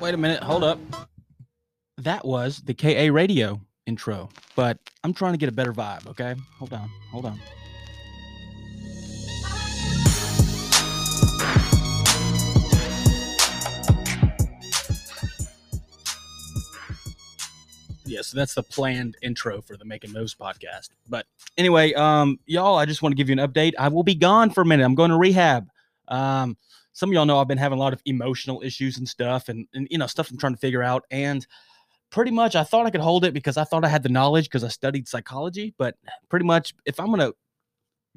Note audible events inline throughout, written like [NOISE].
Wait a minute. Hold up. That was the KA radio intro, but I'm trying to get a better vibe. Okay. Hold on. Hold on. yeah, so that's the planned intro for the Making Moves podcast. But anyway, um, y'all, I just want to give you an update. I will be gone for a minute. I'm going to rehab. Um, some of y'all know I've been having a lot of emotional issues and stuff, and, and you know stuff I'm trying to figure out. And pretty much, I thought I could hold it because I thought I had the knowledge because I studied psychology. But pretty much, if I'm gonna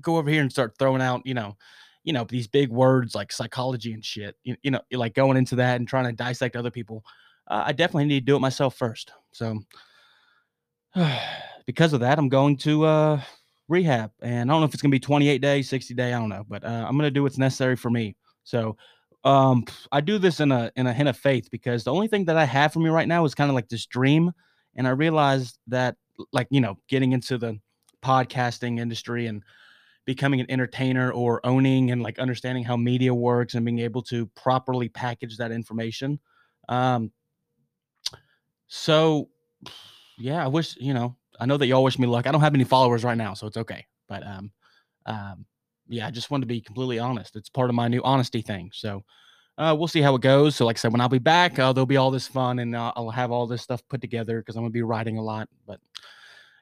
go over here and start throwing out, you know, you know these big words like psychology and shit, you, you know, like going into that and trying to dissect other people, uh, I definitely need to do it myself first. So [SIGHS] because of that, I'm going to uh, rehab, and I don't know if it's gonna be 28 days, 60 day, I don't know, but uh, I'm gonna do what's necessary for me. So um, I do this in a in a hint of faith because the only thing that I have for me right now is kind of like this dream, and I realized that like you know getting into the podcasting industry and becoming an entertainer or owning and like understanding how media works and being able to properly package that information. Um, so yeah, I wish you know. I know that y'all wish me luck. I don't have any followers right now, so it's okay. But um, um, yeah, I just want to be completely honest. It's part of my new honesty thing. So uh, we'll see how it goes. So like I said, when I'll be back, uh, there'll be all this fun, and uh, I'll have all this stuff put together because I'm gonna be writing a lot. But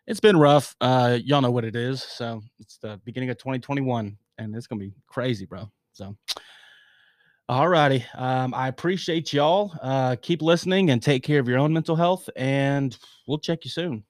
it's been rough. Uh, y'all know what it is. So it's the beginning of 2021, and it's gonna be crazy, bro. So. All righty. Um, I appreciate y'all. Uh, keep listening and take care of your own mental health, and we'll check you soon.